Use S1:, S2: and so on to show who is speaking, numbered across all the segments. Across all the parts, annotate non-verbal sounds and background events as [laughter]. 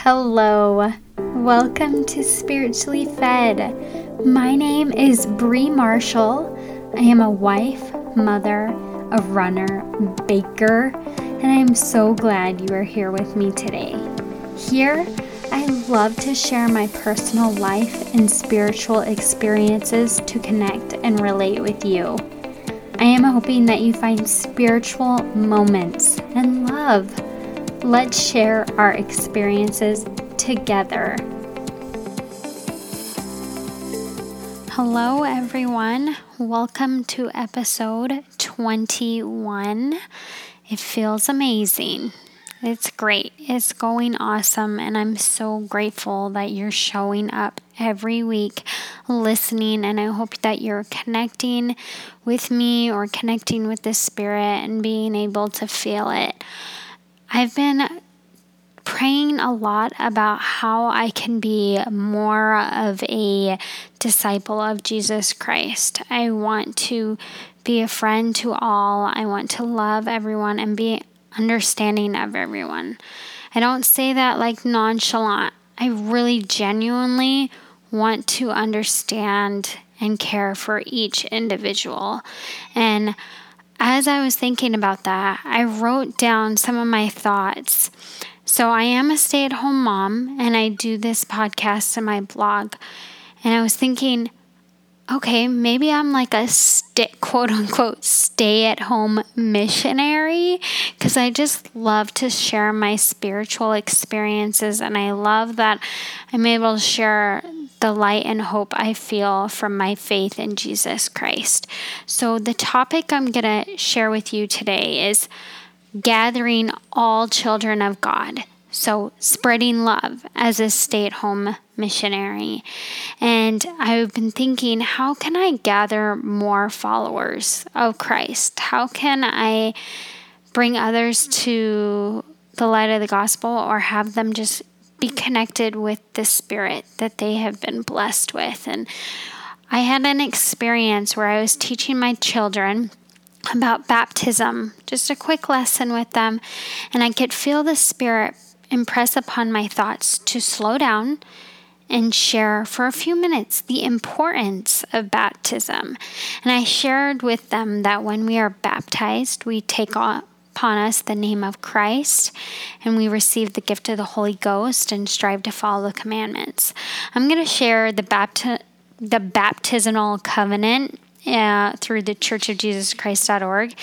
S1: Hello, welcome to Spiritually Fed. My name is Bree Marshall. I am a wife, mother, a runner, baker, and I am so glad you are here with me today. Here, I love to share my personal life and spiritual experiences to connect and relate with you. I am hoping that you find spiritual moments and love Let's share our experiences together. Hello, everyone. Welcome to episode 21. It feels amazing. It's great. It's going awesome. And I'm so grateful that you're showing up every week listening. And I hope that you're connecting with me or connecting with the Spirit and being able to feel it. I've been praying a lot about how I can be more of a disciple of Jesus Christ. I want to be a friend to all. I want to love everyone and be understanding of everyone. I don't say that like nonchalant. I really genuinely want to understand and care for each individual. And as I was thinking about that, I wrote down some of my thoughts. So, I am a stay at home mom and I do this podcast and my blog. And I was thinking, okay, maybe I'm like a st- quote unquote stay at home missionary because I just love to share my spiritual experiences and I love that I'm able to share the light and hope I feel from my faith in Jesus Christ. So, the topic I'm going to share with you today is gathering all children of God. So, spreading love as a stay at home missionary. And I've been thinking, how can I gather more followers of Christ? How can I bring others to the light of the gospel or have them just be connected with the spirit that they have been blessed with. And I had an experience where I was teaching my children about baptism, just a quick lesson with them, and I could feel the spirit impress upon my thoughts to slow down and share for a few minutes the importance of baptism. And I shared with them that when we are baptized, we take on upon us the name of Christ, and we receive the gift of the Holy Ghost and strive to follow the commandments. I'm going to share the bapti- the baptismal covenant uh, through the Church of Jesus Christ.org.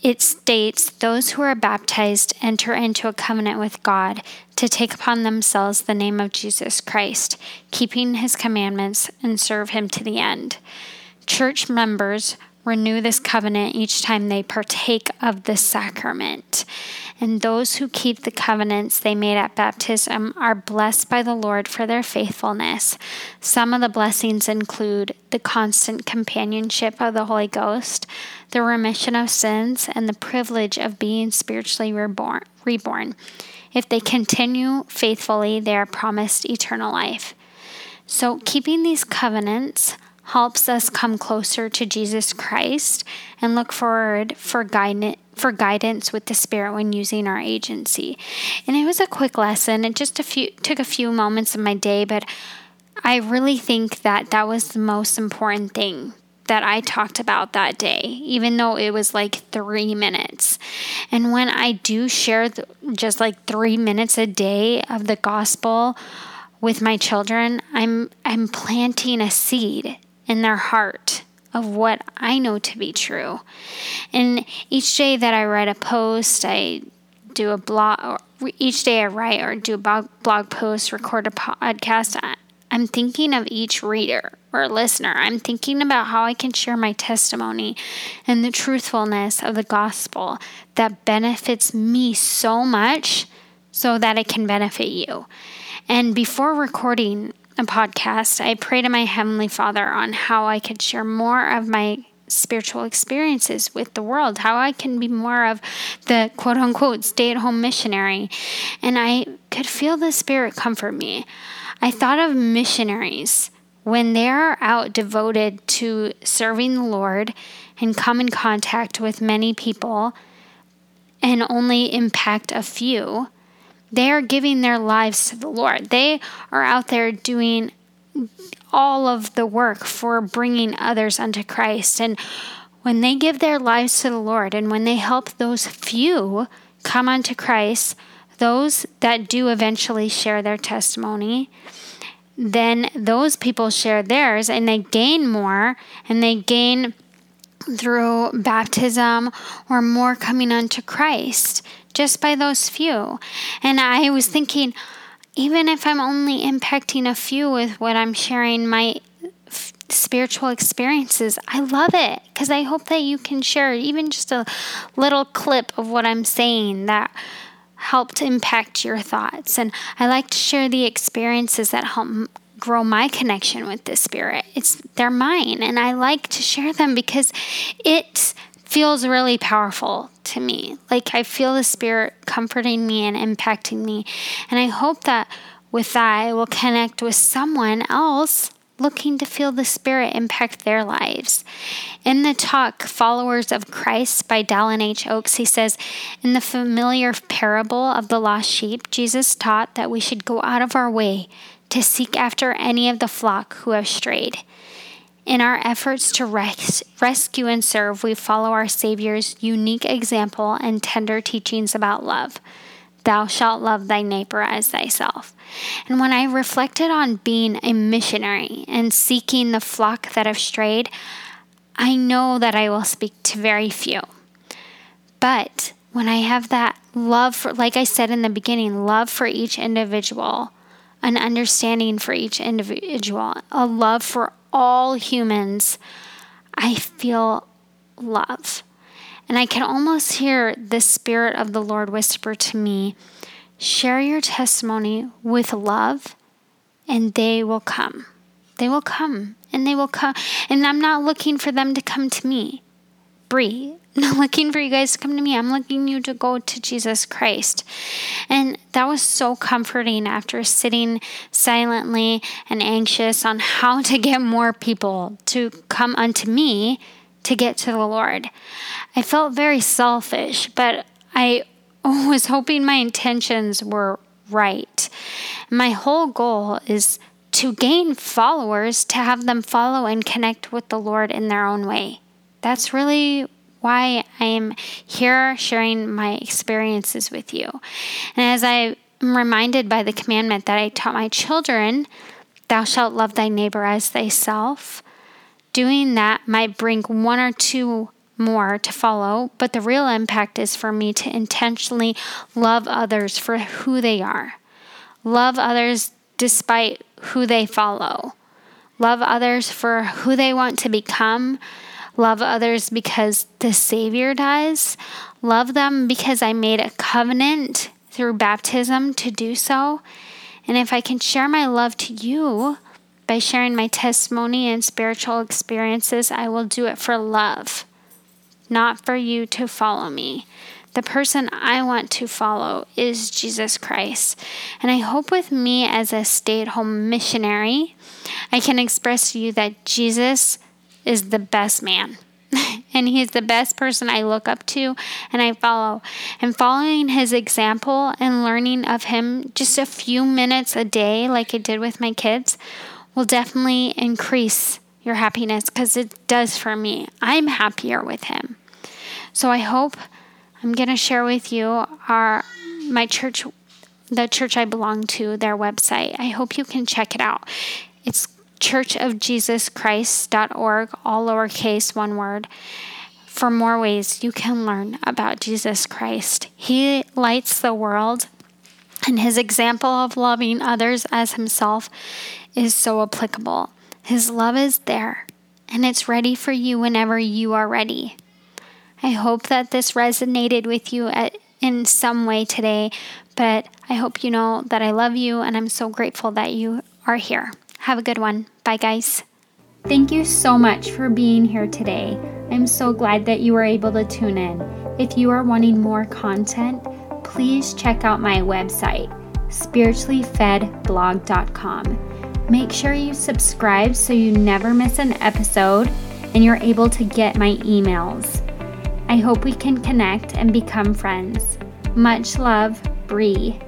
S1: It states those who are baptized enter into a covenant with God to take upon themselves the name of Jesus Christ, keeping his commandments and serve him to the end. Church members renew this covenant each time they partake of the sacrament. And those who keep the covenants they made at baptism are blessed by the Lord for their faithfulness. Some of the blessings include the constant companionship of the Holy Ghost, the remission of sins, and the privilege of being spiritually reborn. reborn. If they continue faithfully, they are promised eternal life. So, keeping these covenants helps us come closer to Jesus Christ and look forward for guidance for guidance with the spirit when using our agency. And it was a quick lesson. It just a few took a few moments of my day, but I really think that that was the most important thing that I talked about that day, even though it was like three minutes. And when I do share just like three minutes a day of the gospel with my children, I'm I'm planting a seed in their heart of what I know to be true. And each day that I write a post, I do a blog, each day I write or do a blog post, record a podcast, I'm thinking of each reader or listener. I'm thinking about how I can share my testimony and the truthfulness of the gospel that benefits me so much so that it can benefit you. And before recording a podcast, I pray to my Heavenly Father on how I could share more of my spiritual experiences with the world, how I can be more of the quote unquote stay at home missionary. And I could feel the Spirit comfort me. I thought of missionaries when they are out devoted to serving the Lord and come in contact with many people and only impact a few they are giving their lives to the Lord. They are out there doing all of the work for bringing others unto Christ. And when they give their lives to the Lord and when they help those few come unto Christ, those that do eventually share their testimony, then those people share theirs and they gain more and they gain through baptism or more coming unto Christ just by those few. And I was thinking, even if I'm only impacting a few with what I'm sharing, my spiritual experiences, I love it because I hope that you can share even just a little clip of what I'm saying that helped impact your thoughts. And I like to share the experiences that help grow my connection with the spirit. It's they're mine and I like to share them because it feels really powerful to me. Like I feel the spirit comforting me and impacting me. And I hope that with that I will connect with someone else looking to feel the Spirit impact their lives. In the talk, Followers of Christ by Dallin H. Oaks, he says, In the familiar parable of the lost sheep, Jesus taught that we should go out of our way to seek after any of the flock who have strayed. In our efforts to res- rescue and serve, we follow our Savior's unique example and tender teachings about love. Thou shalt love thy neighbor as thyself. And when I reflected on being a missionary and seeking the flock that have strayed, I know that I will speak to very few. But when I have that love for, like I said in the beginning, love for each individual, an understanding for each individual, a love for all humans, I feel love. And I can almost hear the Spirit of the Lord whisper to me, Share your testimony with love, and they will come. They will come, and they will come. And I'm not looking for them to come to me. Bree, [laughs] not looking for you guys to come to me. I'm looking you to go to Jesus Christ. And that was so comforting after sitting silently and anxious on how to get more people to come unto me to get to the Lord. I felt very selfish, but I [laughs] was hoping my intentions were right. My whole goal is to gain followers, to have them follow and connect with the Lord in their own way. That's really why I am here sharing my experiences with you. And as I am reminded by the commandment that I taught my children, thou shalt love thy neighbor as thyself doing that might bring one or two more to follow, but the real impact is for me to intentionally love others for who they are. Love others despite who they follow. Love others for who they want to become. Love others because the Savior does. Love them because I made a covenant through baptism to do so. And if I can share my love to you, by sharing my testimony and spiritual experiences, I will do it for love, not for you to follow me. The person I want to follow is Jesus Christ. And I hope with me as a stay at home missionary, I can express to you that Jesus is the best man. [laughs] and he's the best person I look up to and I follow. And following his example and learning of him just a few minutes a day, like I did with my kids, will definitely increase your happiness because it does for me. I'm happier with him. So I hope I'm going to share with you our my church the church I belong to, their website. I hope you can check it out. It's churchofjesuschrist.org, all lowercase, one word, for more ways you can learn about Jesus Christ. He lights the world, and his example of loving others as himself is so applicable. His love is there, and it's ready for you whenever you are ready. I hope that this resonated with you at, in some way today, but I hope you know that I love you and I'm so grateful that you are here. Have a good one. Bye, guys. Thank you so much for being here today. I'm so glad that you were able to tune in. If you are wanting more content, please check out my website, spirituallyfedblog.com. Make sure you subscribe so you never miss an episode and you're able to get my emails. I hope we can connect and become friends. Much love, Bree.